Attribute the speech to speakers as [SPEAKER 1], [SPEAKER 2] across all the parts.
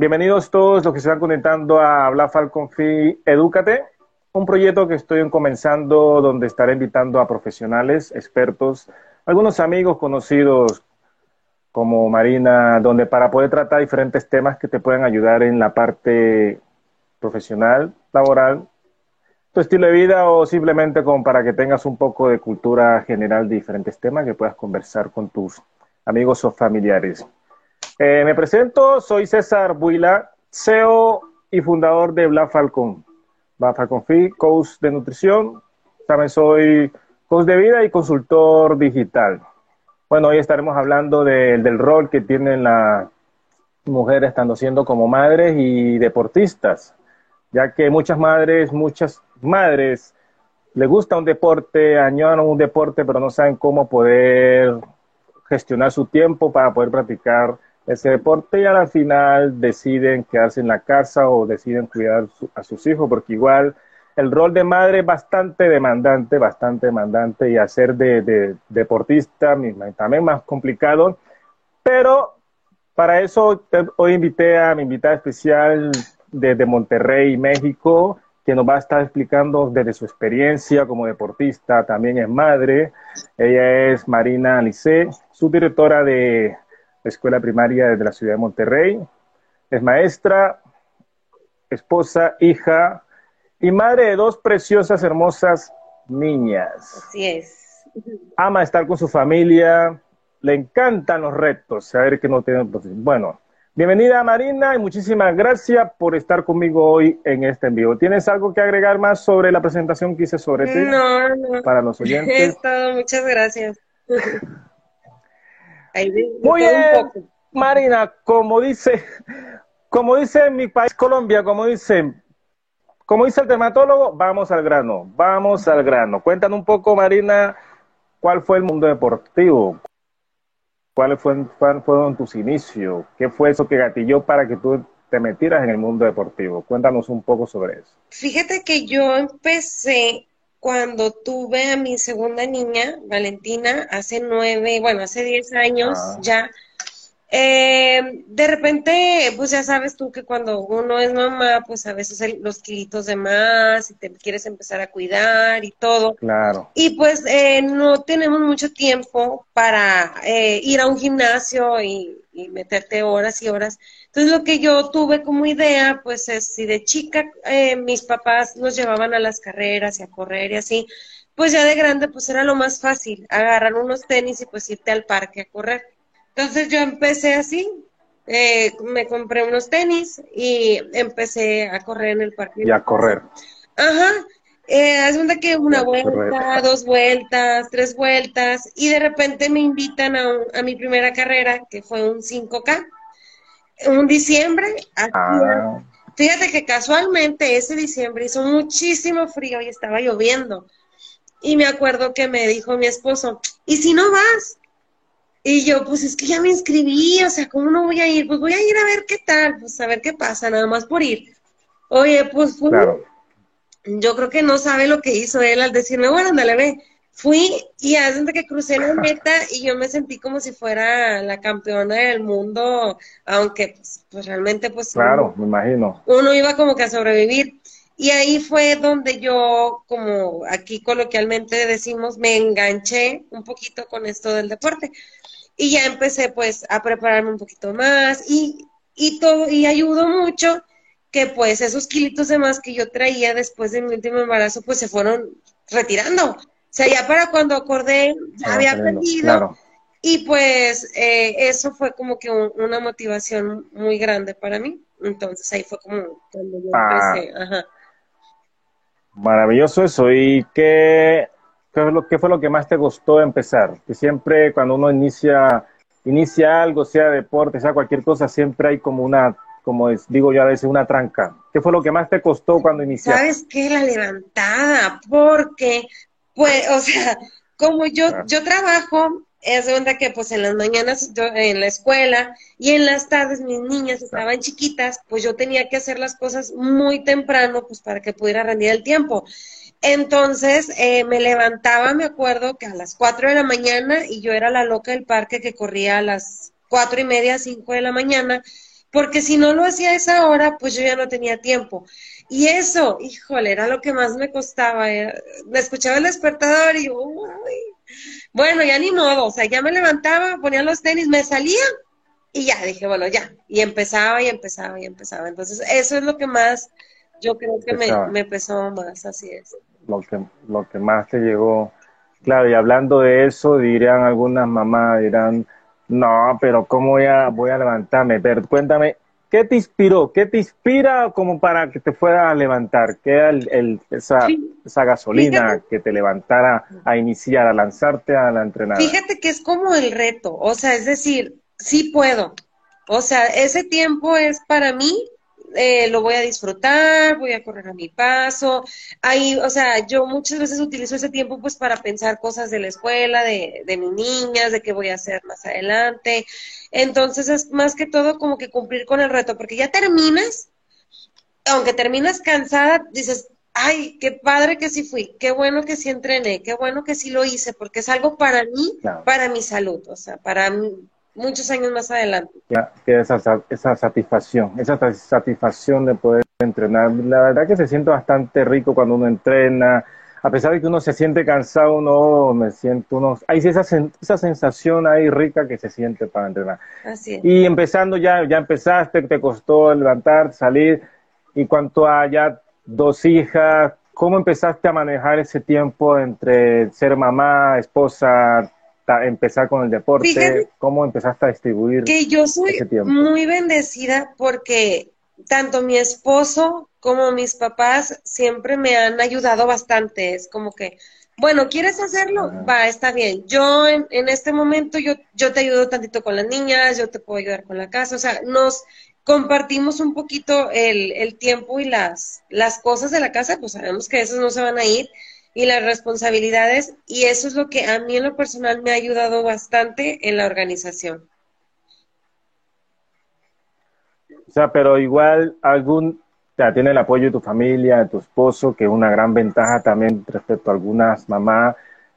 [SPEAKER 1] Bienvenidos todos los que se están conectando a Habla Falcon Fi Edúcate, un proyecto que estoy comenzando donde estaré invitando a profesionales, expertos, algunos amigos conocidos como Marina, donde para poder tratar diferentes temas que te puedan ayudar en la parte profesional, laboral, tu estilo de vida o simplemente como para que tengas un poco de cultura general de diferentes temas que puedas conversar con tus amigos o familiares. Eh, me presento, soy César Buila, CEO y fundador de Black Falcon. Black Falcon Fit, coach de nutrición. También soy coach de vida y consultor digital. Bueno, hoy estaremos hablando del rol que tienen las mujeres estando siendo como madres y deportistas, ya que muchas madres, muchas madres les gusta un deporte, añoran un deporte, pero no saben cómo poder gestionar su tiempo para poder practicar ese deporte y al final deciden quedarse en la casa o deciden cuidar a sus hijos, porque igual el rol de madre es bastante demandante, bastante demandante y hacer de, deportista también más complicado, pero para eso hoy invité a mi invitada especial desde Monterrey, México, que nos va a estar explicando desde su experiencia como deportista, también es madre. Ella es Marina Alice, subdirectora de la escuela primaria de la ciudad de Monterrey. Es maestra, esposa, hija y madre de dos preciosas, hermosas niñas.
[SPEAKER 2] Así es.
[SPEAKER 1] Ama estar con su familia, le encantan los retos, saber que no tiene... Bueno, Bienvenida Marina y muchísimas gracias por estar conmigo hoy en este envío. ¿Tienes algo que agregar más sobre la presentación que hice sobre ti?
[SPEAKER 2] No, no.
[SPEAKER 1] Para los oyentes.
[SPEAKER 2] Es todo, muchas gracias.
[SPEAKER 1] Muy bien, Marina, como dice, como dice en mi país Colombia, como dice, como dice el dermatólogo, vamos al grano, vamos al grano. Cuéntanos un poco, Marina, cuál fue el mundo deportivo, ¿Cuáles fueron, fueron tus inicios? ¿Qué fue eso que gatilló para que tú te metieras en el mundo deportivo? Cuéntanos un poco sobre eso.
[SPEAKER 2] Fíjate que yo empecé cuando tuve a mi segunda niña, Valentina, hace nueve, bueno, hace diez años ah. ya. Eh, de repente, pues ya sabes tú que cuando uno es mamá, pues a veces los kilitos de más y te quieres empezar a cuidar y todo.
[SPEAKER 1] Claro.
[SPEAKER 2] Y pues eh, no tenemos mucho tiempo para eh, ir a un gimnasio y, meterte horas y horas. Entonces lo que yo tuve como idea, pues es si de chica mis papás nos llevaban a las carreras y a correr y así, pues ya de grande pues era lo más fácil, agarrar unos tenis y pues irte al parque a correr. Entonces yo empecé así, eh, me compré unos tenis y empecé a correr en el parque.
[SPEAKER 1] Y a correr.
[SPEAKER 2] Ajá. Eh, haz que una vuelta, dos vueltas, tres vueltas, y de repente me invitan a, a mi primera carrera, que fue un 5K, un diciembre. Ah. Fíjate que casualmente ese diciembre hizo muchísimo frío y estaba lloviendo. Y me acuerdo que me dijo mi esposo, ¿y si no vas? Y yo, pues es que ya me inscribí, o sea, ¿cómo no voy a ir? Pues voy a ir a ver qué tal, pues a ver qué pasa, nada más por ir. Oye, pues fui, yo creo que no sabe lo que hizo él al decirme, bueno, ándale, ve. Fui y hace que crucé la meta y yo me sentí como si fuera la campeona del mundo, aunque pues, pues realmente pues...
[SPEAKER 1] Claro, me imagino.
[SPEAKER 2] Uno iba como que a sobrevivir. Y ahí fue donde yo, como aquí coloquialmente decimos, me enganché un poquito con esto del deporte y ya empecé pues a prepararme un poquito más y, y todo, y ayudó mucho que pues esos kilitos de más que yo traía después de mi último embarazo pues se fueron retirando. O sea, ya para cuando acordé ya había aprendido. Y pues eh, eso fue como que una motivación muy grande para mí. Entonces ahí fue como cuando yo ah. empecé. Ajá.
[SPEAKER 1] Maravilloso eso. ¿Y qué, ¿Qué fue, lo, que más te gustó empezar? Que siempre cuando uno inicia, inicia algo, sea deporte, sea cualquier cosa, siempre hay como una, como digo yo a veces, una tranca. ¿Qué fue lo que más te costó cuando iniciaste?
[SPEAKER 2] ¿Sabes qué? La levantada, porque, pues, o sea, como yo, ah. yo trabajo, es de que pues en las mañanas en la escuela y en las tardes mis niñas estaban chiquitas, pues yo tenía que hacer las cosas muy temprano, pues para que pudiera rendir el tiempo. Entonces eh, me levantaba, me acuerdo que a las cuatro de la mañana y yo era la loca del parque que corría a las cuatro y media, cinco de la mañana porque si no lo hacía a esa hora, pues yo ya no tenía tiempo. Y eso, híjole, era lo que más me costaba. me escuchaba el despertador y yo, bueno, ya ni modo, o sea, ya me levantaba, ponía los tenis, me salía y ya, dije, bueno, ya. Y empezaba y empezaba y empezaba. Entonces, eso es lo que más, yo creo que me, me, pesó más, así es.
[SPEAKER 1] Lo que, lo que más te llegó. Claro, y hablando de eso, dirían algunas mamás, dirán, no, pero ¿cómo voy a, voy a levantarme? Pero cuéntame, ¿qué te inspiró? ¿Qué te inspira como para que te fuera a levantar? ¿Qué era el, esa, esa gasolina que te levantara a iniciar, a lanzarte a la entrenada?
[SPEAKER 2] Fíjate que es como el reto, o sea, es decir, sí puedo. O sea, ese tiempo es para mí, eh, lo voy a disfrutar, voy a correr a mi paso. Ahí, o sea, yo muchas veces utilizo ese tiempo pues para pensar cosas de la escuela, de, de mis niñas, de qué voy a hacer más adelante. Entonces es más que todo como que cumplir con el reto, porque ya terminas, aunque terminas cansada, dices, ay, qué padre que sí fui, qué bueno que sí entrené, qué bueno que sí lo hice, porque es algo para mí, para mi salud, o sea, para muchos años más adelante.
[SPEAKER 1] que esa, esa satisfacción, esa satisfacción de poder entrenar. La verdad que se siente bastante rico cuando uno entrena, a pesar de que uno se siente cansado, uno me siento, uno, hay esa, esa sensación ahí rica que se siente para entrenar.
[SPEAKER 2] Así es.
[SPEAKER 1] Y empezando ya, ya empezaste, te costó levantar, salir, y cuanto a ya dos hijas, ¿cómo empezaste a manejar ese tiempo entre ser mamá, esposa, empezar con el deporte? ¿Cómo empezaste a distribuir?
[SPEAKER 2] Que yo soy muy bendecida porque tanto mi esposo como mis papás siempre me han ayudado bastante. Es como que, bueno, ¿quieres hacerlo? Va, está bien. Yo en, en, este momento, yo, yo te ayudo tantito con las niñas, yo te puedo ayudar con la casa. O sea, nos compartimos un poquito el, el tiempo y las, las cosas de la casa, pues sabemos que esos no se van a ir y las responsabilidades y eso es lo que a mí en lo personal me ha ayudado bastante en la organización.
[SPEAKER 1] O sea, pero igual algún, ya tiene el apoyo de tu familia, de tu esposo, que es una gran ventaja también respecto a algunas mamás.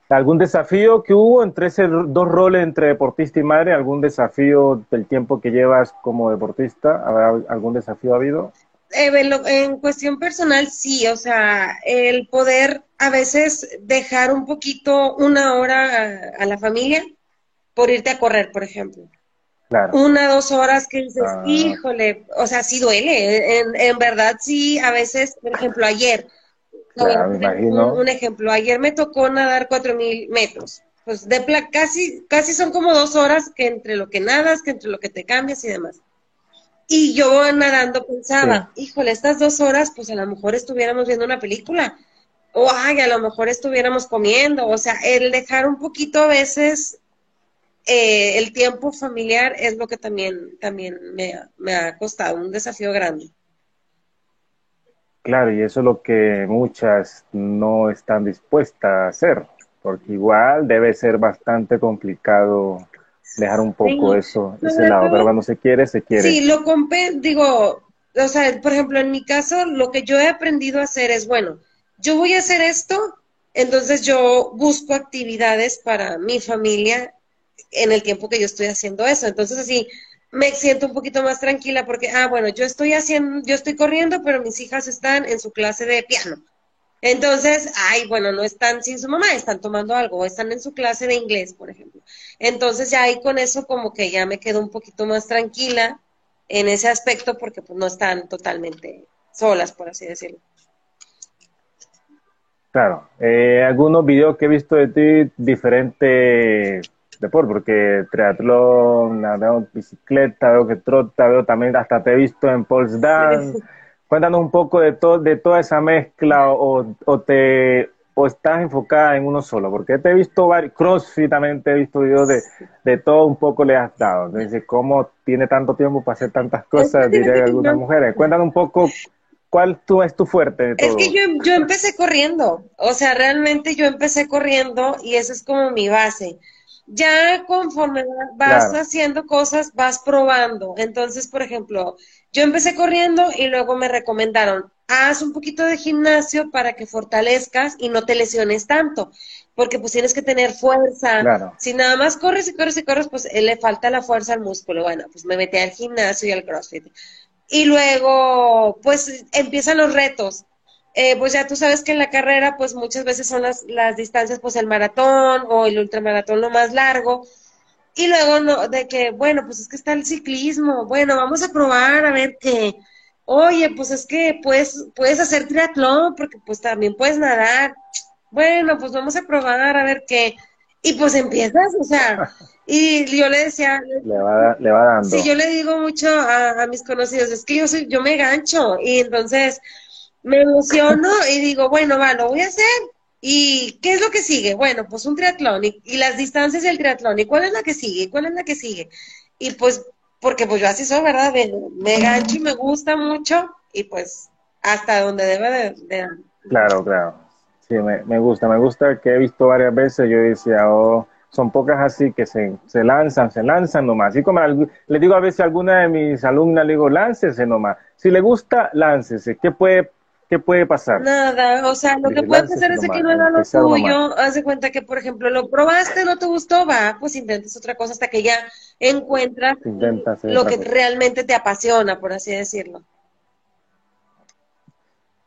[SPEAKER 1] ¿Algún desafío que hubo entre esos dos roles, entre deportista y madre? ¿Algún desafío del tiempo que llevas como deportista? ¿Algún desafío ha habido?
[SPEAKER 2] Eh, en cuestión personal, sí, o sea, el poder a veces dejar un poquito una hora a, la familia por irte a correr, por ejemplo. Claro. Una, dos horas que dices, ah. híjole, o sea, sí duele, en, en, verdad sí, a veces, por ejemplo, ayer, Un, ejemplo, ayer me tocó nadar cuatro mil metros, pues de casi, casi son como dos horas que entre lo que nadas, que entre lo que te cambias y demás. Y yo nadando pensaba, híjole, estas dos horas, pues a lo mejor estuviéramos viendo una película, o ay, a lo mejor estuviéramos comiendo, o sea, el dejar un poquito a veces eh, el tiempo familiar es lo que también, también me, me ha costado, un desafío grande.
[SPEAKER 1] Claro, y eso es lo que muchas no están dispuestas a hacer, porque igual debe ser bastante complicado dejar un poco eso, ese lado, pero cuando se quiere, se quiere.
[SPEAKER 2] Sí, lo compré, digo, o sea, por ejemplo, en mi caso, lo que yo he aprendido a hacer es, bueno, yo voy a hacer esto, entonces yo busco actividades para mi familia en el tiempo que yo estoy haciendo eso. Entonces así me siento un poquito más tranquila porque, ah, bueno, yo estoy haciendo, yo estoy corriendo, pero mis hijas están en su clase de piano. Entonces, ay, bueno, no están sin su mamá, están tomando algo, están en su clase de inglés, por ejemplo. Entonces ya ahí con eso como que ya me quedo un poquito más tranquila en ese aspecto porque pues no están totalmente solas, por así decirlo.
[SPEAKER 1] Claro, eh, algunos videos que he visto de ti, diferentes deportes, porque triatlón, veo bicicleta, veo que trota, veo también, hasta te he visto en pulse dance. Cuéntanos un poco de, todo de toda esa mezcla o, o, te, o estás enfocada en uno solo, porque te he visto varios, CrossFit también te he visto videos de, de todo un poco le has dado. Entonces, ¿cómo tiene tanto tiempo para hacer tantas cosas? Diría algunas mujeres. Cuéntanos un poco cuál tú es tu fuerte de todo.
[SPEAKER 2] Es que yo, yo empecé corriendo, o sea, realmente yo empecé corriendo y eso es como mi base ya conforme vas haciendo cosas, vas probando. Entonces, por ejemplo, yo empecé corriendo y luego me recomendaron, haz un poquito de gimnasio para que fortalezcas y no te lesiones tanto, porque pues tienes que tener fuerza. Si nada más corres y corres y corres, pues eh, le falta la fuerza al músculo. Bueno, pues me metí al gimnasio y al CrossFit. Y luego, pues empiezan los retos. Eh, pues ya tú sabes que en la carrera, pues muchas veces son las, las distancias, pues el maratón o el ultramaratón lo más largo. Y luego no, de que, bueno, pues es que está el ciclismo, bueno, vamos a probar a ver qué. Oye, pues es que puedes, puedes hacer triatlón, porque pues también puedes nadar. Bueno, pues vamos a probar a ver qué. Y pues empiezas, o sea, y yo le decía,
[SPEAKER 1] le va, le va dando.
[SPEAKER 2] Sí, yo le digo mucho a, a, mis conocidos, es que yo soy, yo me gancho, y entonces me emociono y digo, bueno, va, lo voy a hacer. ¿Y qué es lo que sigue? Bueno, pues un triatlón y, las distancias del triatlón. ¿Y cuál es la que sigue? ¿Y cuál es la que sigue? Y pues porque pues yo así soy, ¿verdad? Me, gancho y me gusta mucho y pues hasta donde debe de...
[SPEAKER 1] Claro, claro. Sí, me, me, gusta, me gusta que he visto varias veces, yo decía, oh, son pocas así que se, se lanzan, se lanzan nomás. Así como le digo a veces a alguna de mis alumnas, le digo, láncese nomás. Si le gusta, láncese. ¿Qué puede ¿qué puede pasar?
[SPEAKER 2] Nada, o sea, lo que puede pasar es que no era lo tuyo, haz de cuenta que, por ejemplo, lo probaste, no te gustó, va, pues intentes otra cosa hasta que ya encuentras lo que realmente te apasiona, por así decirlo.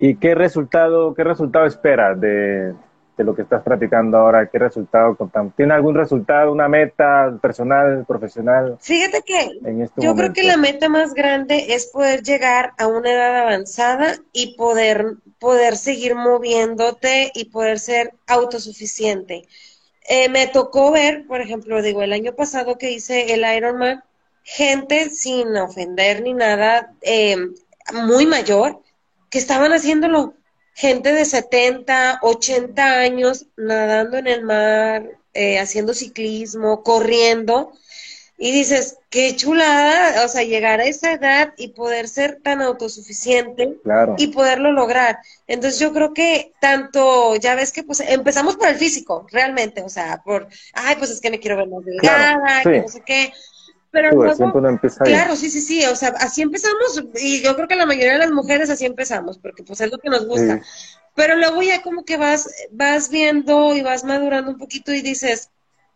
[SPEAKER 1] ¿Y qué resultado, qué resultado esperas de, de lo que estás practicando ahora? ¿Qué resultado ¿Tiene algún resultado, una meta personal, profesional?
[SPEAKER 2] Fíjate que este yo creo que la meta más grande es poder llegar a una edad avanzada y poder, poder seguir moviéndote y poder ser autosuficiente. Eh, me tocó ver, por ejemplo, digo, el año pasado que hice el Ironman, gente sin ofender ni nada, eh, muy mayor, que estaban haciéndolo gente de 70, 80 años nadando en el mar, eh, haciendo ciclismo, corriendo, y dices, qué chulada, o sea, llegar a esa edad y poder ser tan autosuficiente y poderlo lograr. Entonces yo creo que tanto, ya ves que pues empezamos por el físico, realmente, o sea, por, ay, pues es que me quiero ver más delgada, que no sé qué. Pero claro, sí, sí, sí, o sea, así empezamos y yo creo que la mayoría de las mujeres así empezamos, porque pues es lo que nos gusta. Pero luego ya como que vas, vas viendo y vas madurando un poquito y dices,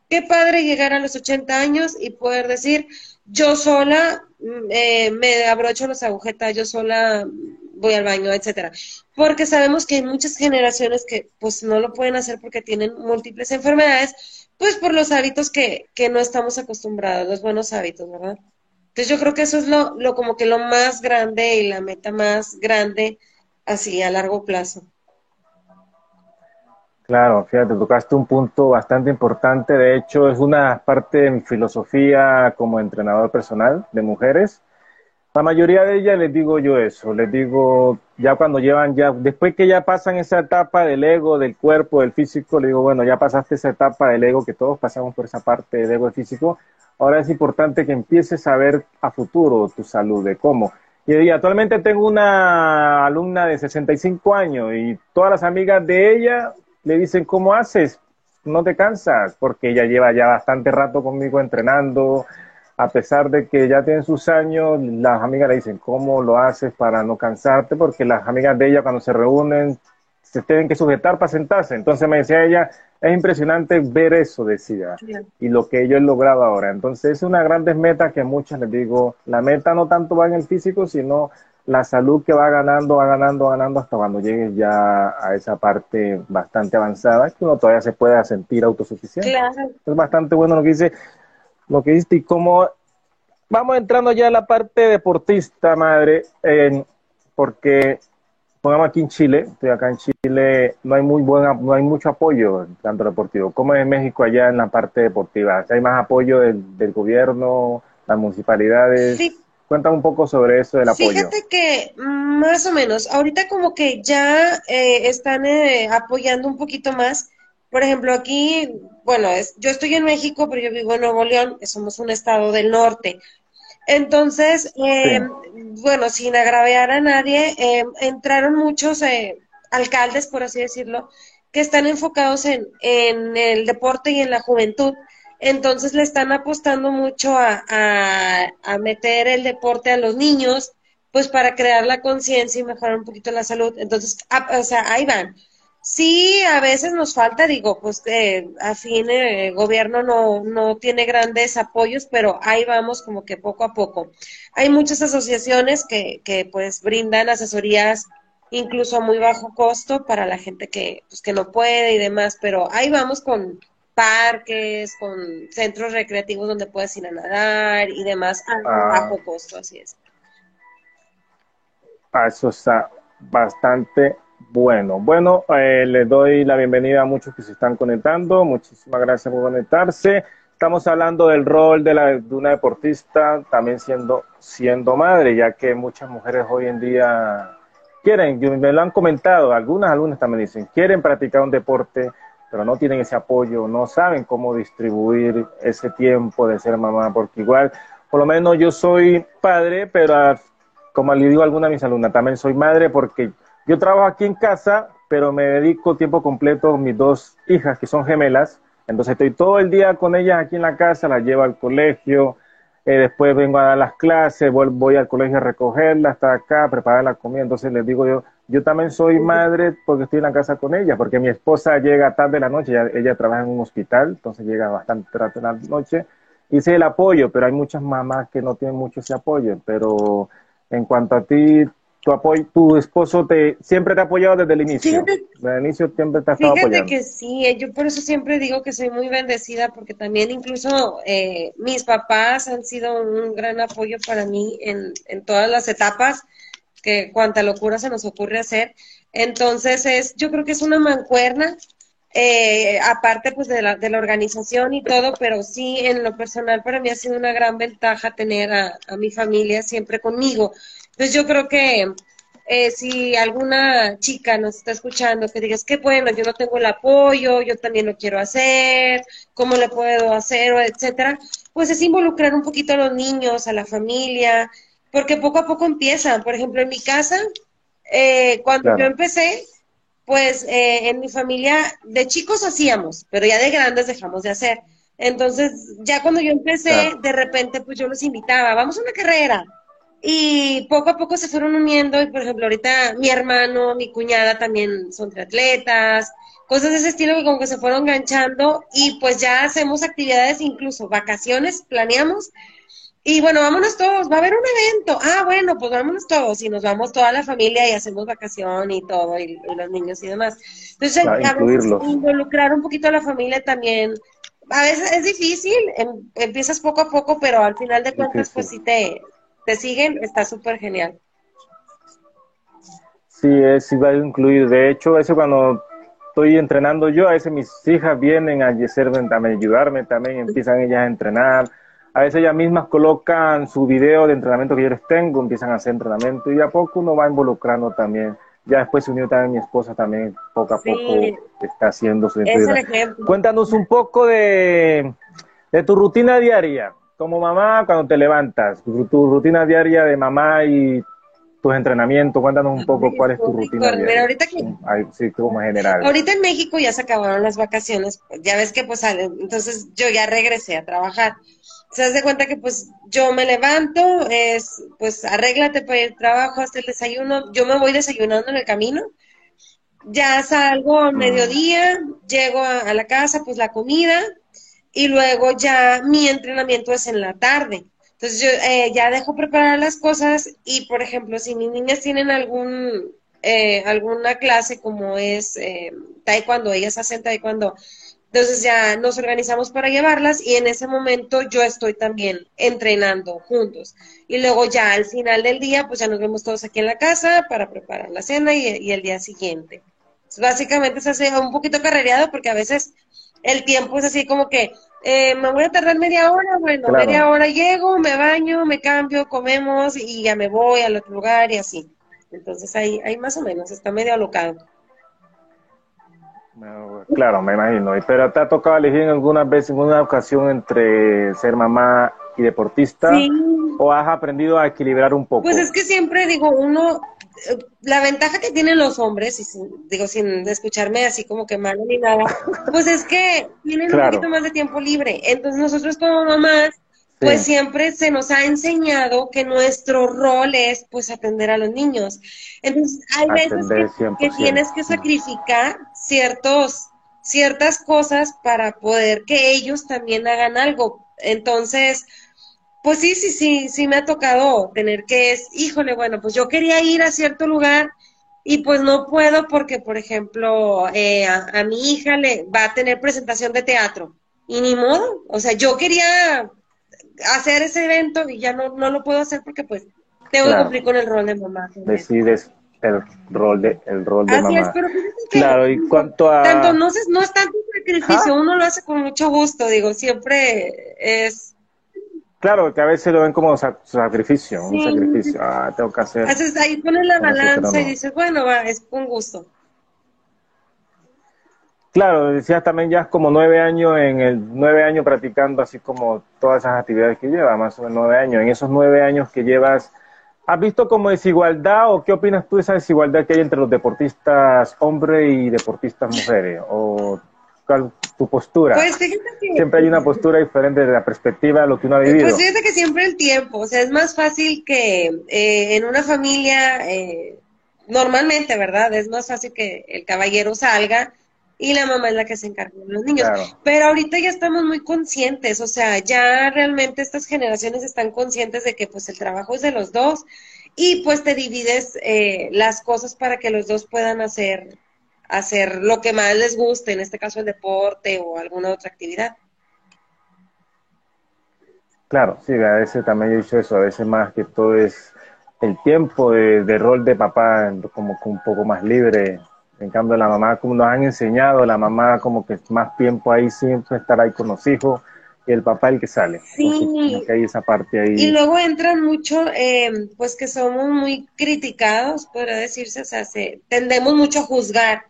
[SPEAKER 2] qué padre llegar a los 80 años y poder decir, yo sola mm, eh, me abrocho las agujetas, yo sola voy al baño, etcétera. Porque sabemos que hay muchas generaciones que pues no lo pueden hacer porque tienen múltiples enfermedades pues por los hábitos que, que no estamos acostumbrados, los buenos hábitos, ¿verdad? Entonces yo creo que eso es lo, lo como que lo más grande y la meta más grande así a largo plazo.
[SPEAKER 1] Claro, fíjate, tocaste un punto bastante importante. De hecho, es una parte de mi filosofía como entrenador personal de mujeres. La mayoría de ellas les digo yo eso, les digo ya cuando llevan ya, después que ya pasan esa etapa del ego, del cuerpo, del físico, le digo, bueno, ya pasaste esa etapa del ego, que todos pasamos por esa parte del ego físico, ahora es importante que empieces a ver a futuro tu salud, de cómo. Y actualmente tengo una alumna de 65 años y todas las amigas de ella le dicen, ¿cómo haces? No te cansas, porque ella lleva ya bastante rato conmigo entrenando, a pesar de que ya tiene sus años, las amigas le dicen, ¿cómo lo haces para no cansarte? Porque las amigas de ella cuando se reúnen se tienen que sujetar para sentarse. Entonces me decía ella, es impresionante ver eso, decía, y lo que yo he logrado ahora. Entonces es una grandes meta que muchas les digo, la meta no tanto va en el físico, sino la salud que va ganando, va ganando, va ganando hasta cuando llegues ya a esa parte bastante avanzada, que uno todavía se pueda sentir autosuficiente. Es bastante bueno lo que dice lo que dice y cómo vamos entrando ya a la parte deportista, madre, porque pongamos aquí en Chile, estoy acá en Chile, no hay muy buena, no hay mucho apoyo en tanto deportivo. ¿Cómo es en México allá en la parte deportiva? ¿Hay más apoyo del, gobierno, las municipalidades? Sí. Cuéntame un poco sobre eso del apoyo.
[SPEAKER 2] Fíjate que más o menos, ahorita como que ya eh, están eh, apoyando un poquito más. Por ejemplo, aquí bueno, es, yo estoy en México, pero yo vivo en Nuevo León, somos un estado del norte. Entonces, eh, bueno, sin agraviar a nadie, eh, entraron muchos eh, alcaldes, por así decirlo, que están enfocados en, en, el deporte y en la juventud. Entonces le están apostando mucho a, a, a meter el deporte a los niños pues para crear la conciencia y mejorar un poquito la salud. Entonces, o sea, ahí van. Sí, a veces nos falta, digo, pues que a fin el gobierno no, no tiene grandes apoyos, pero ahí vamos como que poco a poco. Hay muchas asociaciones que, que pues brindan asesorías incluso a muy bajo costo para la gente que, pues, que no puede y demás, pero ahí vamos con parques, con centros recreativos donde puedes ir a nadar y demás a ah. bajo costo, así es.
[SPEAKER 1] Ah, eso está bastante bueno, bueno, eh, les doy la bienvenida a muchos que se están conectando. Muchísimas gracias por conectarse. Estamos hablando del rol de, la, una deportista también siendo, siendo madre, ya que muchas mujeres hoy en día quieren, me lo han comentado, algunas, algunas también dicen, quieren practicar un deporte, pero no tienen ese apoyo, no saben cómo distribuir ese tiempo de ser mamá, porque igual, por lo menos yo soy padre, pero como le digo a alguna de mis alumnas, también soy madre porque yo trabajo aquí en casa, pero me dedico tiempo completo a mis dos hijas, que son gemelas. Entonces estoy todo el día con ellas aquí en la casa, las llevo al colegio, eh, después vengo a dar las clases, voy, voy, al colegio a recogerlas hasta acá, preparar la comida. Entonces les digo yo, yo también soy madre porque estoy en la casa con ella, porque mi esposa llega tarde de la noche, ella, ella trabaja en un hospital, entonces llega bastante tarde de la noche. Hice el apoyo, pero hay muchas mamás que no tienen mucho ese apoyo. Pero en cuanto a ti, tu apoyo, tu esposo te siempre te ha apoyado desde el inicio. desde el inicio siempre te ha estado
[SPEAKER 2] fíjate que sí, eh, yo por eso siempre digo que soy muy bendecida porque también incluso eh, mis papás han sido un gran apoyo para mí en, en todas las etapas que cuanta locura se nos ocurre hacer. Entonces es, yo creo que es una mancuerna, eh, aparte pues de la, de la organización y todo, pero sí en lo personal para mí ha sido una gran ventaja tener a, a mi familia siempre conmigo entonces yo creo que eh, si alguna chica nos está escuchando que digas que bueno, yo no tengo el apoyo, yo también lo quiero hacer, cómo le puedo hacer, etcétera, pues es involucrar un poquito a los niños, a la familia, porque poco a poco empiezan. Por ejemplo, en mi casa, eh, cuando yo empecé, pues eh, en mi familia de chicos hacíamos, pero ya de grandes dejamos de hacer. Entonces, ya cuando yo empecé, de repente, pues yo los invitaba, vamos a una carrera, y poco a poco se fueron uniendo, y por ejemplo, ahorita mi hermano, mi cuñada también son triatletas, cosas de ese estilo que como que se fueron enganchando y pues ya hacemos actividades, incluso vacaciones, planeamos. Y bueno, vámonos todos, va a haber un evento. Ah, bueno, pues vámonos todos y nos vamos toda la familia y hacemos vacación y todo, y, los niños y demás. Entonces, involucrar un poquito a la familia también. A veces es difícil, em, empiezas poco a poco, pero al final de cuentas, pues sí te, te siguen, está súper genial.
[SPEAKER 1] Sí, es va a incluir. De hecho, eso cuando estoy entrenando yo, a veces mis hijas vienen a hacerme, también, ayudarme también, empiezan ellas a entrenar. A veces ellas mismas colocan su video de entrenamiento que yo les tengo, empiezan a hacer entrenamiento y a poco uno va involucrando también. Ya después se unió también mi esposa también, poco a poco está haciendo su entrenamiento. Cuéntanos un poco de, de tu rutina diaria como mamá cuando te levantas, tu, rutina diaria de mamá y tus entrenamientos, cuéntanos un poco cuál es tu rutina diaria. ahorita sí, como general.
[SPEAKER 2] Ahorita en México ya se acabaron las vacaciones, ya ves que pues entonces yo ya regresé a trabajar. Se das de cuenta que pues yo me levanto, es pues arréglate para ir al trabajo, hasta el desayuno, yo me voy desayunando en el camino, ya salgo al mm. mediodía, llego a la casa, pues la comida, y luego ya mi entrenamiento es en la tarde. Entonces yo eh, ya dejo preparar las cosas y, por ejemplo, si mis niñas tienen algún eh, alguna clase como es eh, taekwondo, ellas hacen taekwondo, entonces ya nos organizamos para llevarlas y en ese momento yo estoy también entrenando juntos. Y luego ya al final del día, pues ya nos vemos todos aquí en la casa para preparar la cena y, el día siguiente. básicamente se hace un poquito carrereado porque a veces el tiempo es así como que eh, me voy a tardar media hora, bueno, media hora llego, me baño, me cambio, comemos y ya me voy al otro lugar y así. Entonces ahí, ahí más o menos, está medio alocado.
[SPEAKER 1] Claro, me imagino. Pero te ha tocado elegir en algunas veces, en una ocasión, entre ser mamá y deportista? ¿O has aprendido a equilibrar un poco?
[SPEAKER 2] Pues es que siempre digo, uno la ventaja que tienen los hombres, y digo sin escucharme así como que malo ni nada, pues es que tienen un poquito más de tiempo libre. Entonces nosotros como mamás, pues siempre se nos ha enseñado que nuestro rol es pues atender a los niños. Entonces, hay veces que, tienes que sacrificar ciertos, ciertas cosas para poder que ellos también hagan algo. Entonces, pues sí, sí, sí, sí me ha tocado tener que es, híjole, bueno, pues yo quería ir a cierto lugar y pues no puedo porque, por ejemplo, eh, a mi hija le va a tener presentación de teatro y ni modo, o sea, yo quería hacer ese evento y ya no, no lo puedo hacer porque pues tengo que cumplir con el rol de mamá.
[SPEAKER 1] Decides el rol de el rol de
[SPEAKER 2] Así
[SPEAKER 1] Es,
[SPEAKER 2] pero
[SPEAKER 1] claro, y cuanto a
[SPEAKER 2] tanto no, no es tanto sacrificio, uno lo hace con mucho gusto, digo, siempre es
[SPEAKER 1] Claro, que a veces lo ven como sacrificio, un sacrificio. Ah, tengo que hacer.
[SPEAKER 2] Haces ahí pones la balanza y dices, bueno, va, es un gusto.
[SPEAKER 1] Claro, decías también ya como nueve años en el nueve años practicando así como todas esas actividades que llevas, más o menos nueve años. En esos nueve años que llevas, ¿has visto como desigualdad o qué opinas tú de esa desigualdad que hay entre los deportistas hombres y deportistas mujeres? ¿O cuál tu postura?
[SPEAKER 2] Pues fíjate que...
[SPEAKER 1] Siempre hay una postura diferente de la perspectiva de lo que uno ha vivido.
[SPEAKER 2] Pues fíjate que siempre el tiempo, o sea, es más fácil que eh, en una familia, eh, normalmente, ¿verdad? Es más fácil que el caballero salga y la mamá es la que se encarga de los niños. Pero ahorita ya estamos muy conscientes, o sea, ya realmente estas generaciones están conscientes de que pues el trabajo es de los dos y pues te divides eh, las cosas para que los dos puedan hacer, hacer lo que más les guste, en este caso el deporte o alguna otra actividad.
[SPEAKER 1] Claro, sí, a veces también he dicho eso, a veces más que todo es el tiempo de, de rol de papá como que un poco más libre en cambio, la mamá, como nos han enseñado, la mamá como que más tiempo ahí siempre estar ahí con los hijos y el papá el que sale.
[SPEAKER 2] Sí.
[SPEAKER 1] hay esa parte ahí.
[SPEAKER 2] Y luego entran mucho, eh, pues que somos muy criticados, podría decirse, o sea, se, tendemos mucho a juzgar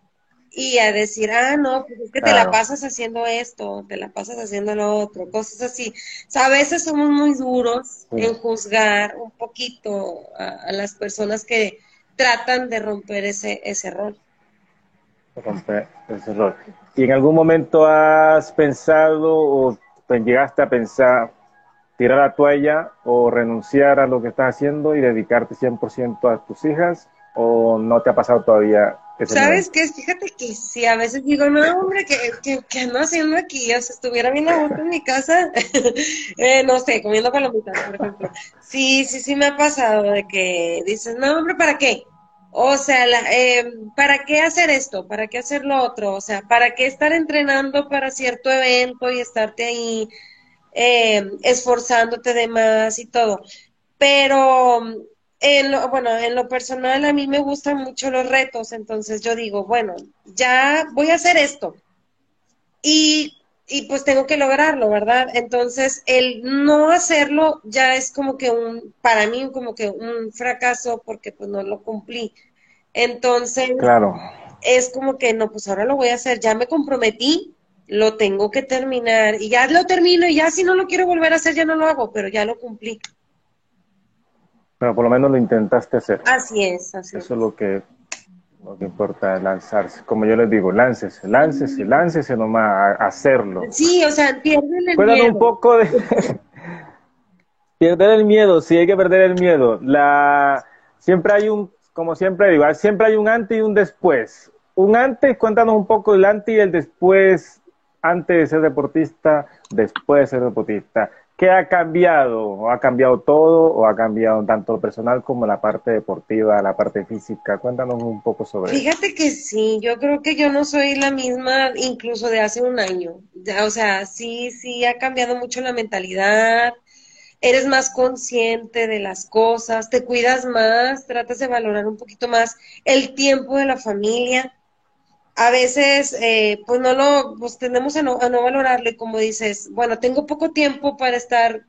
[SPEAKER 2] y a decir, ah, no, pues es que te la pasas haciendo esto, te la pasas haciendo lo otro, cosas así. O sea, a veces somos muy duros en juzgar un poquito a, a, las personas que tratan de romper ese, ese rol
[SPEAKER 1] romper ese rol. ¿Y en algún momento has pensado o llegaste a pensar tirar la toalla o renunciar a lo que estás haciendo y dedicarte 100% a tus hijas? ¿O no te ha pasado todavía
[SPEAKER 2] ¿Sabes qué? Fíjate que sí, a veces digo, no, hombre, ¿qué, qué, ando haciendo aquí? O sea, estuviera bien a gusto en mi casa, eh, no sé, comiendo palomitas, por ejemplo. Sí, sí, sí me ha pasado de que dices, no, hombre, ¿para qué? O sea, eh, ¿para qué hacer esto? ¿Para qué hacer lo otro? O sea, ¿para qué estar entrenando para cierto evento y estarte ahí eh, esforzándote de más y todo? Pero, en lo, bueno, en lo personal a mí me gustan mucho los retos, entonces yo digo, bueno, ya voy a hacer esto. Y y pues tengo que lograrlo, ¿verdad? Entonces, el no hacerlo ya es como que un, para mí como que un fracaso porque pues no lo cumplí. Entonces,
[SPEAKER 1] claro.
[SPEAKER 2] es como que no, pues ahora lo voy a hacer, ya me comprometí, lo tengo que terminar y ya lo termino y ya si no lo quiero volver a hacer ya no lo hago, pero ya lo cumplí.
[SPEAKER 1] Pero por lo menos lo intentaste hacer.
[SPEAKER 2] Así es, así
[SPEAKER 1] Eso es lo que lo que importa es lanzarse. Como yo les digo, láncese, láncese, láncese nomás a hacerlo.
[SPEAKER 2] Sí, o sea, pierden el miedo.
[SPEAKER 1] un poco de... perder el miedo, sí, hay que perder el miedo. La... Siempre hay un, como siempre digo, siempre hay un antes y un después. Un antes, cuéntanos un poco el antes y el después, antes de ser deportista, después de ser deportista. ¿Qué ha cambiado? ¿O ha cambiado todo? ¿O ha cambiado tanto lo personal como la parte deportiva, la parte física? Cuéntanos un poco sobre
[SPEAKER 2] eso. Fíjate que sí, yo creo que yo no soy la misma incluso de hace un año. O sea, sí, sí ha cambiado mucho la mentalidad, eres más consciente de las cosas, te cuidas más, tratas de valorar un poquito más el tiempo de la familia a veces eh, pues no lo, pues tendemos a no, a no valorarlo y como dices, bueno, tengo poco tiempo para estar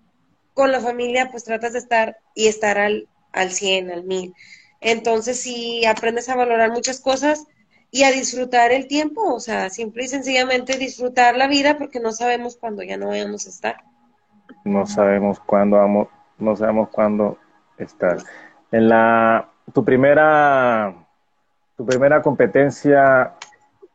[SPEAKER 2] con la familia, pues tratas de estar y estar al, al 100, al 1000. Entonces sí aprendes a valorar muchas cosas y a disfrutar el tiempo, o sea, simple y sencillamente disfrutar la vida porque no sabemos cuándo ya no vamos a estar.
[SPEAKER 1] No sabemos cuándo vamos, no sabemos cuándo estar. En la tu primera tu primera competencia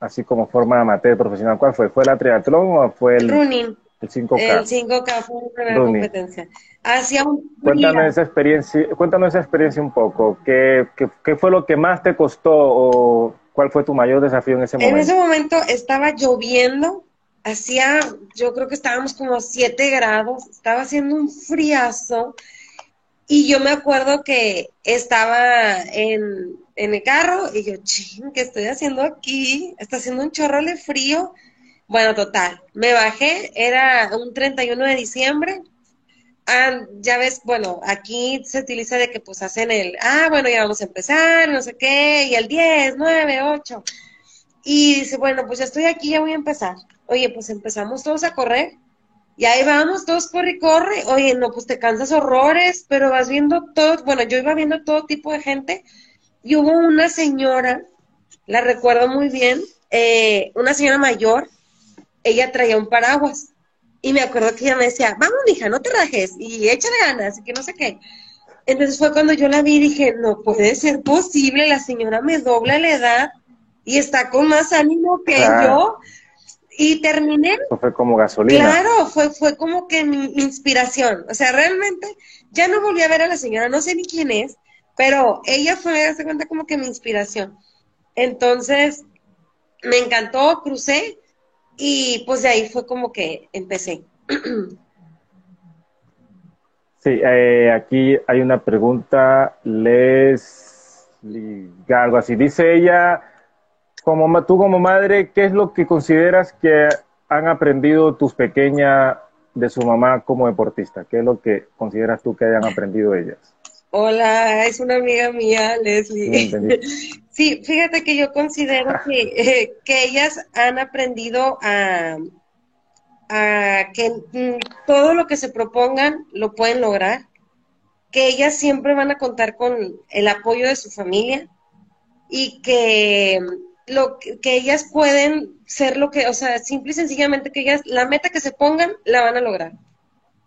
[SPEAKER 1] así como forma amateur profesional, ¿cuál fue? ¿Fue la triatlón o fue el
[SPEAKER 2] running?
[SPEAKER 1] El 5K.
[SPEAKER 2] El 5K fue una primera competencia. Hacía un
[SPEAKER 1] cuéntanos esa experiencia, cuéntanos esa experiencia un poco. ¿Qué, ¿Qué, qué, fue lo que más te costó o cuál fue tu mayor desafío en ese momento?
[SPEAKER 2] En ese momento estaba lloviendo, hacía, yo creo que estábamos como a 7 grados, estaba haciendo un friazo y yo me acuerdo que estaba en, en el carro y yo, ching, ¿qué estoy haciendo aquí? Está haciendo un chorro de frío. Bueno, total, me bajé, era un 31 de diciembre. Ah, ya ves, bueno, aquí se utiliza de que pues hacen el, ah, bueno, ya vamos a empezar, no sé qué, y el 10, 9, 8. Y dice, bueno, pues ya estoy aquí, ya voy a empezar. Oye, pues empezamos todos a correr. Y ahí vamos, todos corre y corre. Oye, no, pues te cansas horrores, pero vas viendo todo, bueno, yo iba viendo todo tipo de gente y hubo una señora, la recuerdo muy bien, eh, una señora mayor, ella traía un paraguas. Y me acuerdo que ella me decía, vamos, hija, no te rajes y échale ganas y que no sé qué. Entonces fue cuando yo la vi y dije, no puede ser posible, la señora me dobla la edad y está con más ánimo que yo. Y terminé.
[SPEAKER 1] fue como gasolina.
[SPEAKER 2] Claro, fue, fue como que mi inspiración. O sea, realmente ya no volví a ver a la señora, no sé ni quién es, pero ella fue, hace cuenta, como que mi inspiración. Entonces, me encantó, crucé y pues de ahí fue como que empecé.
[SPEAKER 1] Sí, eh, aquí hay una pregunta, les algo así. Dice ella, como tú como madre, ¿qué es lo que consideras que han aprendido tus pequeñas de su mamá como deportista? ¿Qué es lo que consideras tú que hayan aprendido ellas?
[SPEAKER 2] Hola, es una amiga mía, Leslie. Sí, fíjate que yo considero que, eh, que ellas han aprendido a, a que mm, todo lo que se propongan lo pueden lograr, que ellas siempre van a contar con el apoyo de su familia y que lo que ellas pueden ser lo que, o sea, simple y sencillamente que ellas la meta que se pongan la van a lograr.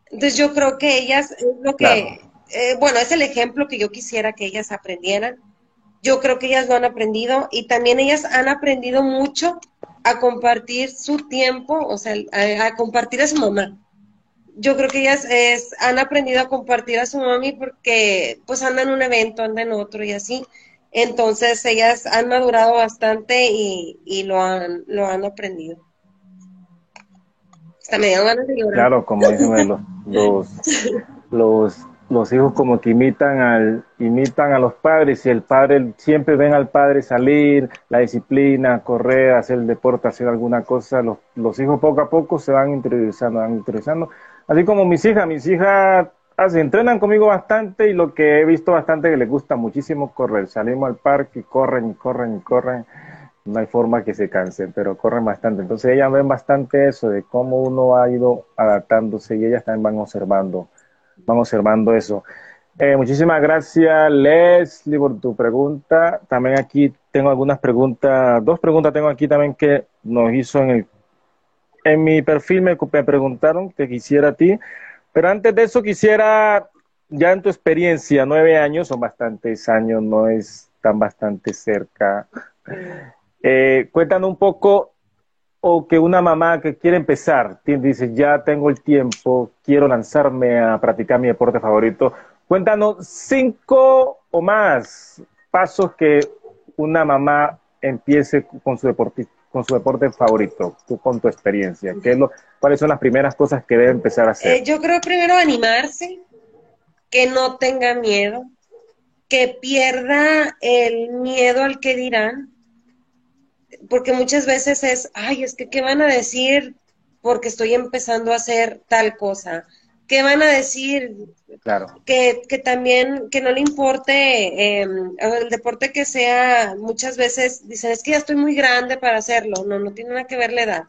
[SPEAKER 2] Entonces yo creo que ellas es lo que eh, bueno, es el ejemplo que yo quisiera que ellas aprendieran. Yo creo que ellas lo han aprendido y también ellas han aprendido mucho a compartir su tiempo, o sea, a, compartir a su mamá. Yo creo que ellas han aprendido a compartir a su mami porque pues andan en un evento, andan en otro y así. Entonces ellas han madurado bastante y, lo, han, lo han aprendido. Hasta me ganas de llorar.
[SPEAKER 1] Claro, como dicen los, los, los los hijos como que imitan al imitan a los padres y el padre siempre ven al padre salir la disciplina correr hacer el deporte hacer alguna cosa los, los hijos poco a poco se van interiorizando van interiorizando. Así como mis hijas mis hijas así, entrenan conmigo bastante y lo que he visto bastante que les gusta muchísimo correr. Salimos al parque y corren y corren y corren. No hay forma que se cansen pero corren bastante. Entonces ellas ven bastante eso de cómo uno ha ido adaptándose y ellas también van observando van observando eso. Eh, muchísimas gracias, Leslie, por tu pregunta. También aquí tengo algunas preguntas, dos preguntas tengo aquí también que nos hizo en el en mi perfil me, me preguntaron que quisiera a ti, pero antes de eso quisiera, ya en tu experiencia, nueve años, son bastantes años, no es tan bastante cerca. Eh, cuéntanos un poco o que una mamá que quiere empezar, dice, ya tengo el tiempo, quiero lanzarme a practicar mi deporte favorito. Cuéntanos cinco o más pasos que una mamá empiece con su deporte, con su deporte favorito, con tu experiencia. ¿Qué es lo, ¿Cuáles son las primeras cosas que debe empezar a hacer?
[SPEAKER 2] Eh, yo creo primero animarse, que no tenga miedo, que pierda el miedo al que dirán, porque muchas veces es, ay, es que, ¿qué van a decir porque estoy empezando a hacer tal cosa? ¿Qué van a decir?
[SPEAKER 1] Claro.
[SPEAKER 2] Que, que también, que no le importe em, el deporte que sea, muchas veces dicen, es que ya estoy muy grande para hacerlo. No, no tiene nada que ver la edad.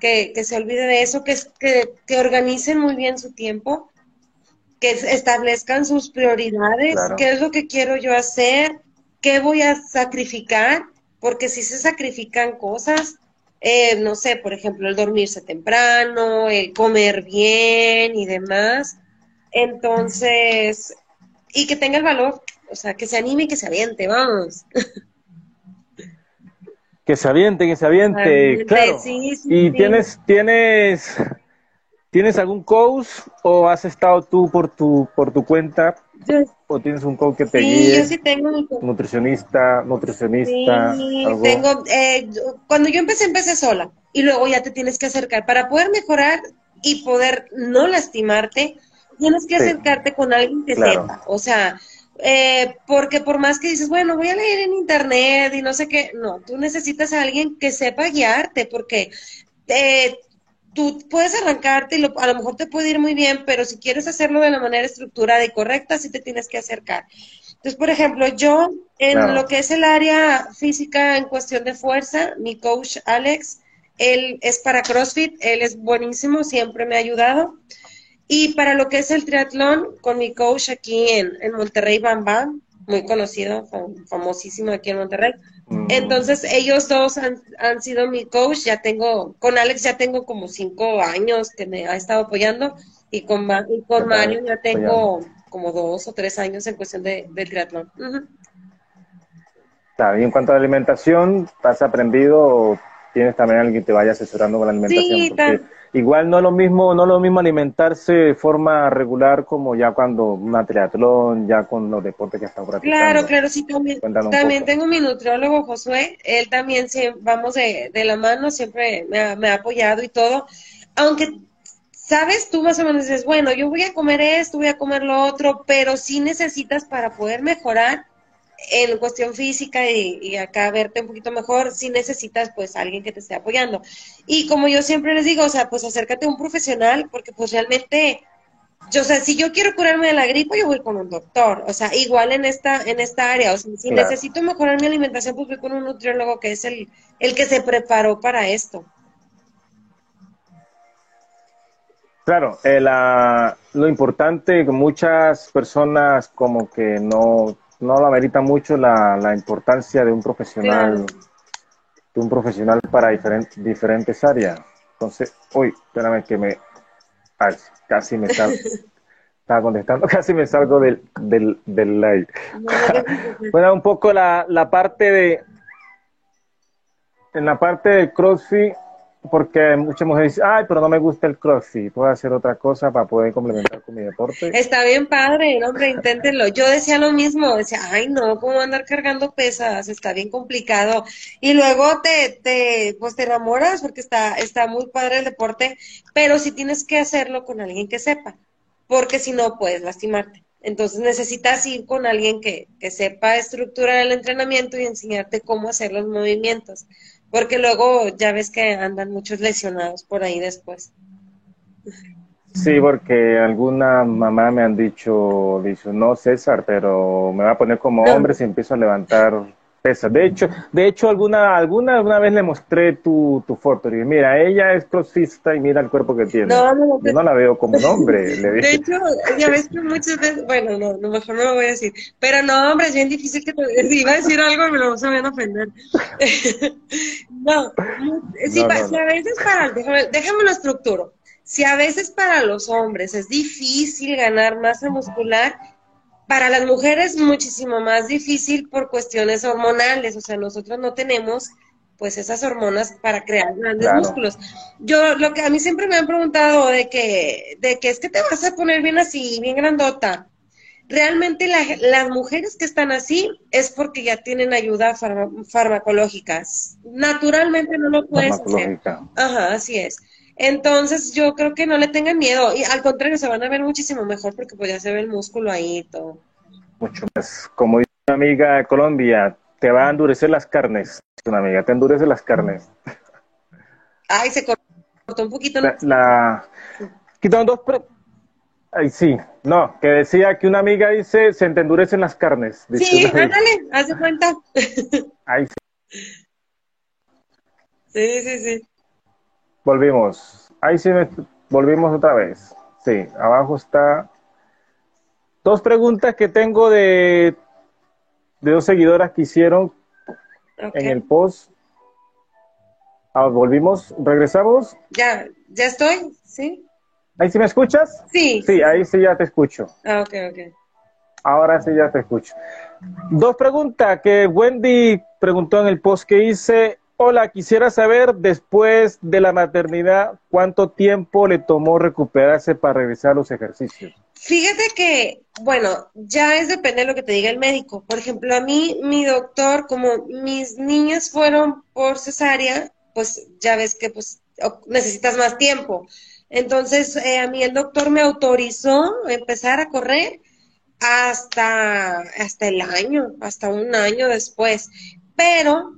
[SPEAKER 2] Que, que se olvide de eso, que, que, que organicen muy bien su tiempo, que establezcan sus prioridades, qué es lo que quiero yo hacer, qué voy a sacrificar porque si se sacrifican cosas, eh, no sé, por ejemplo, el dormirse temprano, el comer bien y demás, entonces, y que tenga el valor, o sea, que se anime y que se aviente, vamos.
[SPEAKER 1] Que se aviente, que se aviente, claro. y tienes, tienes, ¿Tienes algún coach o has estado tú por tu, por tu cuenta? ¿O tienes un coach que te
[SPEAKER 2] sí, Yo sí tengo
[SPEAKER 1] Nutricionista, nutricionista.
[SPEAKER 2] Sí, tengo. Eh, cuando yo empecé, empecé sola. Y luego ya te tienes que acercar. Para poder mejorar y poder no lastimarte, tienes que acercarte con alguien que sepa. O sea, eh, porque por más que dices, bueno, voy a leer en internet y no sé qué, no, tú necesitas a alguien que sepa guiarte, porque eh, tú puedes arrancarte y a lo mejor te puede ir muy bien, pero si quieres hacerlo de la manera estructurada y correcta, sí te tienes que acercar. Entonces, por ejemplo, yo en lo que es el área física en cuestión de fuerza, mi coach Alex, él es para CrossFit, él es buenísimo, siempre me ha ayudado. Y para lo que es el triatlón, con mi coach aquí en, en Monterrey, Bam Bam, muy conocido, famosísimo aquí en Monterrey. Mm. Entonces, ellos dos han, han, sido mi coach. Ya tengo, con Alex ya tengo como cinco años que me ha estado apoyando y con, y con Mario ya tengo como dos o tres años en cuestión de, del triatlón.
[SPEAKER 1] y en cuanto a la alimentación, ¿has aprendido tienes también alguien que te vaya asesorando con la alimentación?
[SPEAKER 2] Sí,
[SPEAKER 1] igual no es lo mismo, no lo mismo alimentarse de forma regular como ya cuando una triatlón, ya con los deportes que están practicando.
[SPEAKER 2] Claro, claro, sí, también, también tengo mi nutriólogo Josué, él también vamos de, de, la mano, siempre me ha, me ha apoyado y todo, aunque sabes, tú más o menos dices, bueno, yo voy a comer esto, voy a comer lo otro, pero sí necesitas para poder mejorar en cuestión física y, acá verte un poquito mejor, si necesitas pues alguien que te esté apoyando. Y como yo siempre les digo, o sea, pues acércate a un profesional, porque pues realmente, yo, o sea, si yo quiero curarme de la gripe, yo voy con un doctor, o sea, igual en esta, en esta área, o sea, si necesito mejorar mi alimentación, pues voy con un nutriólogo que es el, el que se preparó para esto.
[SPEAKER 1] Claro, eh, la, lo importante muchas personas como que no no la amerita mucho la, la importancia de un profesional, de un profesional para diferentes diferentes áreas. Entonces, uy, espérame que me, casi me salgo, estaba contestando, casi me salgo del, del, del live. bueno, un poco la, la parte de, en la parte de CrossFit, porque muchas mujeres dicen, ay, pero no me gusta el crossfit, puedo hacer otra cosa para poder complementar con mi deporte.
[SPEAKER 2] Está bien padre, hombre, inténtenlo. Yo decía lo mismo, decía, ay, no, ¿cómo andar cargando pesas? Está bien complicado. Y luego te, te, pues te enamoras porque está, está muy padre el deporte, pero sí tienes que hacerlo con alguien que sepa, porque si no puedes lastimarte. Entonces necesitas ir con alguien que, que sepa estructurar el entrenamiento y enseñarte cómo hacer los movimientos porque luego ya ves que andan muchos lesionados por ahí después.
[SPEAKER 1] Sí, porque alguna mamá me han dicho, dicho, no César, pero me va a poner como hombre si empiezo a levantar pesas. De hecho, de hecho alguna, alguna, alguna vez le mostré tu, tu foto y dije, mira, ella es crossfista y mira el cuerpo que tiene. No, no, Yo no la veo como un hombre. Le
[SPEAKER 2] De hecho, ya ves que muchas veces, bueno, no, no, mejor no lo voy a decir, pero no, hombre, es bien difícil que te, si iba a decir algo y me lo van a ofender. no, si, a veces para, déjame, déjame lo estructuro. Si a veces para los hombres es difícil ganar masa muscular, para las mujeres muchísimo más difícil por cuestiones hormonales, o sea, nosotros no tenemos pues esas hormonas para crear grandes músculos. Yo lo que a mí siempre me han preguntado de que de que es que te vas a poner bien así, bien grandota. Realmente las mujeres que están así es porque ya tienen ayuda farmacológica. Naturalmente no lo puedes hacer. Ajá, así es. Entonces yo creo que no le tengan miedo y al contrario se van a ver muchísimo mejor porque pues ya se ve el músculo ahí y todo.
[SPEAKER 1] Mucho más. Como dice una amiga de Colombia, te va a endurecer las carnes. Una amiga, te endurece las carnes.
[SPEAKER 2] Ay, se cortó un poquito.
[SPEAKER 1] La, la... Quitaron dos... Ay, sí, no, que decía que una amiga dice, se te endurecen las carnes.
[SPEAKER 2] sí, ándale, haz de cuenta. Ay, sí. Sí, sí, sí.
[SPEAKER 1] Volvimos. Ahí sí volvimos otra vez. Sí, abajo está. Dos preguntas que tengo de, de dos seguidoras que hicieron en el post. Ah, volvimos, regresamos.
[SPEAKER 2] Ya, ya estoy, sí.
[SPEAKER 1] ¿Ahí sí me escuchas?
[SPEAKER 2] Sí.
[SPEAKER 1] Sí, ahí sí ya te escucho.
[SPEAKER 2] Ah, ok, ok.
[SPEAKER 1] Ahora sí ya te escucho. Dos preguntas que Wendy preguntó en el post que hice Hola, quisiera saber después de la maternidad cuánto tiempo le tomó recuperarse para realizar los ejercicios.
[SPEAKER 2] Fíjate que, bueno, ya es depende de lo que te diga el médico. Por ejemplo, a mí, mi doctor, como mis niñas fueron por cesárea, pues ya ves que pues necesitas más tiempo. Entonces, eh, a mí el doctor me autorizó a empezar a correr hasta, hasta el año, hasta un año después. Pero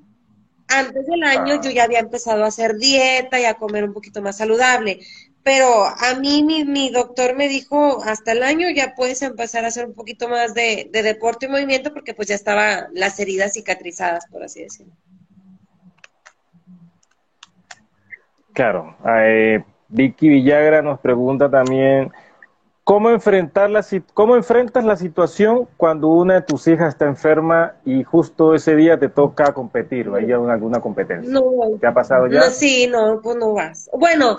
[SPEAKER 2] antes del año yo ya había empezado a hacer dieta y a comer un poquito más saludable. Pero a mí mi, doctor me dijo, hasta el año ya puedes empezar a hacer un poquito más de, deporte y movimiento porque pues ya estaban las heridas cicatrizadas, por así decirlo.
[SPEAKER 1] Claro. Eh, Vicky Villagra nos pregunta también, ¿Cómo, enfrentar la, ¿Cómo enfrentas la situación cuando una de tus hijas está enferma y justo ese día te toca competir o hay alguna competencia?
[SPEAKER 2] No.
[SPEAKER 1] ¿Te ha pasado ya?
[SPEAKER 2] No, sí, no, pues no vas. Bueno,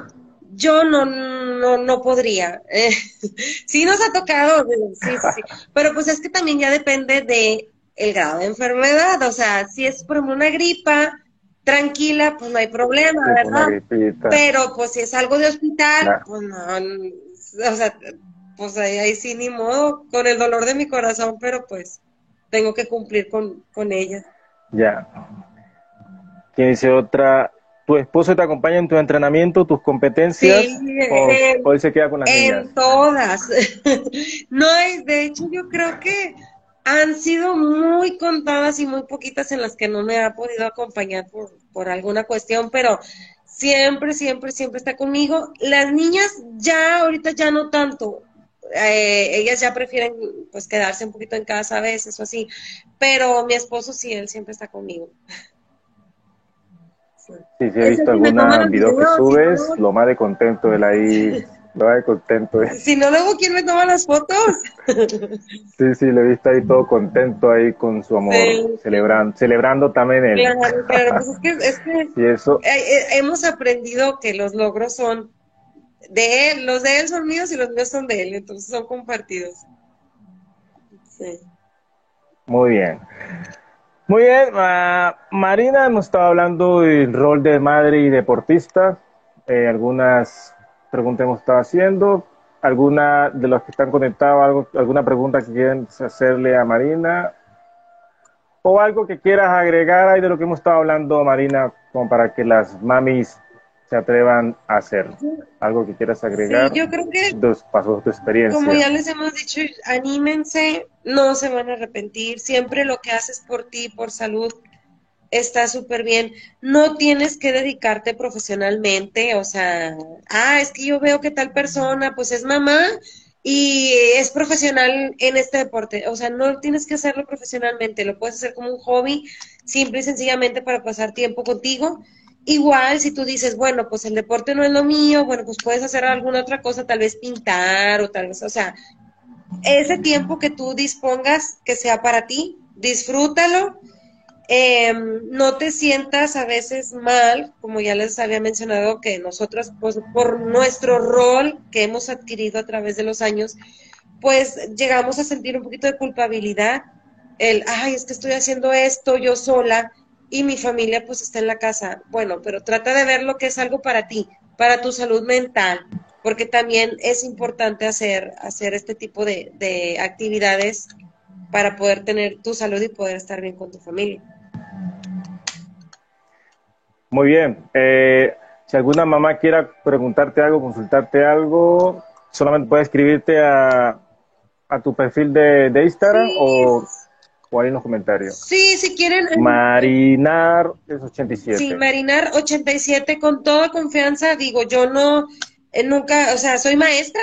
[SPEAKER 2] yo no, no, no podría. sí nos ha tocado, sí, sí, pero pues es que también ya depende de el grado de enfermedad, o sea, si es por una gripa, tranquila, pues no hay problema, ¿verdad? Pero pues si es algo de hospital, pues no, o sea, pues ahí, ahí sí ni modo, con el dolor de mi corazón, pero pues tengo que cumplir con, con ella.
[SPEAKER 1] Ya. ¿Quién dice otra? ¿Tu esposo te acompaña en tu entrenamiento, tus competencias? Sí, o, él se queda con las
[SPEAKER 2] En todas. no, es, de hecho yo creo que han sido muy contadas y muy poquitas en las que no me ha podido acompañar por, por alguna cuestión, pero siempre, siempre, siempre está conmigo. Las niñas ya, ahorita ya no tanto, eh, ellas ya prefieren pues quedarse un poquito en casa a veces o así, pero mi esposo sí, él siempre está conmigo.
[SPEAKER 1] Sí, sí, he visto alguna video que subes, lo más de contento él ahí, lo más de contento.
[SPEAKER 2] Si no, luego, ¿quién me toma las fotos?
[SPEAKER 1] sí, sí, le he visto ahí todo contento ahí con su amor, celebrando, celebrando también él.
[SPEAKER 2] Claro, claro, pues es que, es que eso... Eh, eh, hemos aprendido que los logros son de él, los de él son míos y los míos son de él, entonces son compartidos. Sí.
[SPEAKER 1] Muy bien. Muy bien, Marina nos estaba hablando del rol de madre y deportista. Eh, algunas preguntas hemos estado haciendo. ¿Alguna de los que están conectados, alguna pregunta que quieren hacerle a Marina? ¿O algo que quieras agregar ahí de lo que hemos estado hablando, Marina, como para que las mamis se atrevan a hacer. ¿Algo que quieras agregar?
[SPEAKER 2] Sí, yo creo que...
[SPEAKER 1] Dos pasos de experiencia.
[SPEAKER 2] Como ya les hemos dicho, anímense, no se van a arrepentir. Siempre lo que haces por ti, por salud, está súper bien. No tienes que dedicarte profesionalmente, o sea, ah, es que yo veo que tal persona, pues es mamá y es profesional en este deporte. O sea, no tienes que hacerlo profesionalmente, lo puedes hacer como un hobby, simple y sencillamente para pasar tiempo contigo Igual, si tú dices, bueno, pues el deporte no es lo mío, bueno, pues puedes hacer alguna otra cosa, tal vez pintar o tal vez, o sea, ese tiempo que tú dispongas que sea para ti, disfrútalo. Em, no te sientas a veces mal, como ya les había mencionado, que nosotros, pues por nuestro rol que hemos adquirido a través de los años, pues llegamos a sentir un poquito de culpabilidad. El, ay, es que estoy haciendo esto yo sola y mi familia pues está en la casa. Bueno, pero trata de ver lo que es algo para ti, para tu salud mental, porque también es importante hacer, hacer este tipo de, actividades para poder tener tu salud y poder estar bien con tu familia.
[SPEAKER 1] Muy bien. Eh, si alguna mamá quiera preguntarte algo, consultarte algo, solamente puede escribirte a, tu perfil de, Instagram o o ahí en los comentarios.
[SPEAKER 2] Sí, si quieren.
[SPEAKER 1] Eh, Marinar es 87.
[SPEAKER 2] Sí, Marinar 87 con toda confianza. Digo, yo no, eh, nunca, o sea, soy maestra,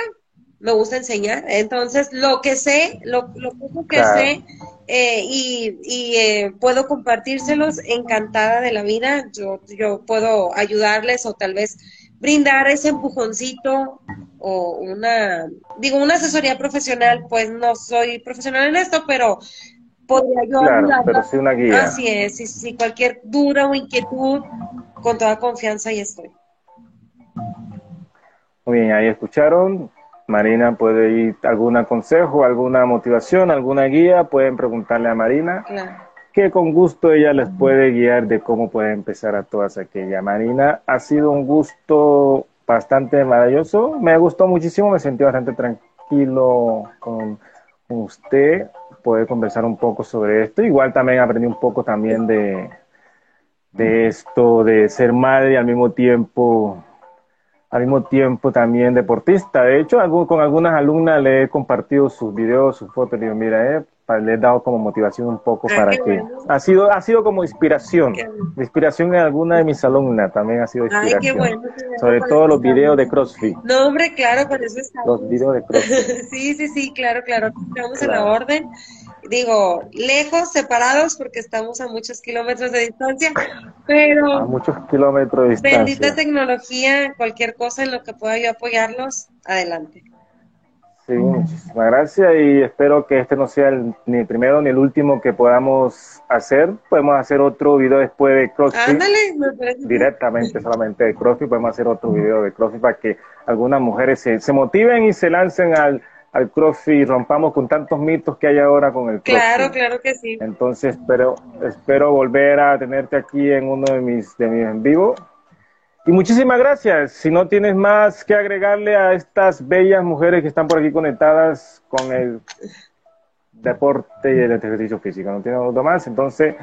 [SPEAKER 2] me gusta enseñar. Entonces, lo que sé, lo, lo poco que sé eh, y, y puedo compartírselos, encantada de la vida. Yo, yo puedo ayudarles o tal vez brindar ese empujoncito o una, digo, una asesoría profesional, pues no soy profesional en esto, pero podría yo
[SPEAKER 1] claro, pero sí una guía.
[SPEAKER 2] Así es, si, si cualquier duda o inquietud, con toda confianza ahí estoy.
[SPEAKER 1] Muy bien, ahí escucharon. Marina puede ir algún consejo, alguna motivación, alguna guía, pueden preguntarle a Marina. que con gusto ella les puede guiar de cómo puede empezar a todas aquellas. Marina, ha sido un gusto bastante maravilloso, me gustó muchísimo, me sentí bastante tranquilo con, usted, poder conversar un poco sobre esto. Igual también aprendí un poco también de, de esto, de ser madre y al mismo tiempo al mismo tiempo también deportista. De hecho, con algunas alumnas le he compartido sus videos, sus fotos, y digo, mira, eh, le he dado como motivación un poco ah, para que ha sido ha sido como inspiración. Inspiración en alguna de mis alumnas también ha sido inspiración Ay, qué bueno, sobre todo los videos de CrossFit.
[SPEAKER 2] No hombre claro por eso estamos
[SPEAKER 1] los videos de CrossFit.
[SPEAKER 2] Sí sí sí claro claro. Estamos en la orden. Digo lejos separados porque estamos a muchos kilómetros de distancia pero
[SPEAKER 1] a muchos kilómetros de distancia.
[SPEAKER 2] bendita tecnología cualquier cosa en lo que pueda yo apoyarlos adelante
[SPEAKER 1] Sí, muchísimas gracias y espero que este no sea el, ni el primero ni el último que podamos hacer. Podemos hacer otro video después de CrossFit.
[SPEAKER 2] Ándale,
[SPEAKER 1] Directamente solamente de CrossFit. Podemos hacer otro video de CrossFit para que algunas mujeres se, se motiven y se lancen al, al CrossFit y rompamos con tantos mitos que hay ahora con el CrossFit.
[SPEAKER 2] Claro, claro que sí.
[SPEAKER 1] Entonces espero, espero volver a tenerte aquí en uno de mis, de mis en vivo y muchísimas gracias. Si no tienes más que agregarle a estas bellas mujeres que están por aquí conectadas con el deporte y el ejercicio físico, no tiene algo más. Entonces,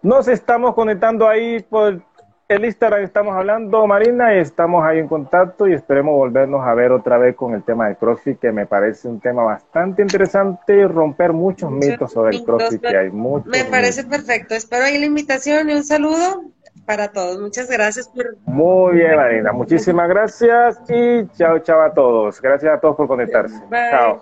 [SPEAKER 1] nos estamos conectando ahí por el Instagram, estamos hablando, Marina, y estamos ahí en contacto y esperemos volvernos a ver otra vez con el tema del CrossFit, que me parece un tema bastante interesante y romper muchos, mitos sobre el CrossFit, que hay muchos.
[SPEAKER 2] Me parece perfecto. Espero ahí la invitación y un saludo para todos. Muchas gracias por...
[SPEAKER 1] Muy bien, Marina. Muchísimas gracias y chao, chao a todos. Gracias a todos por conectarse. Chao.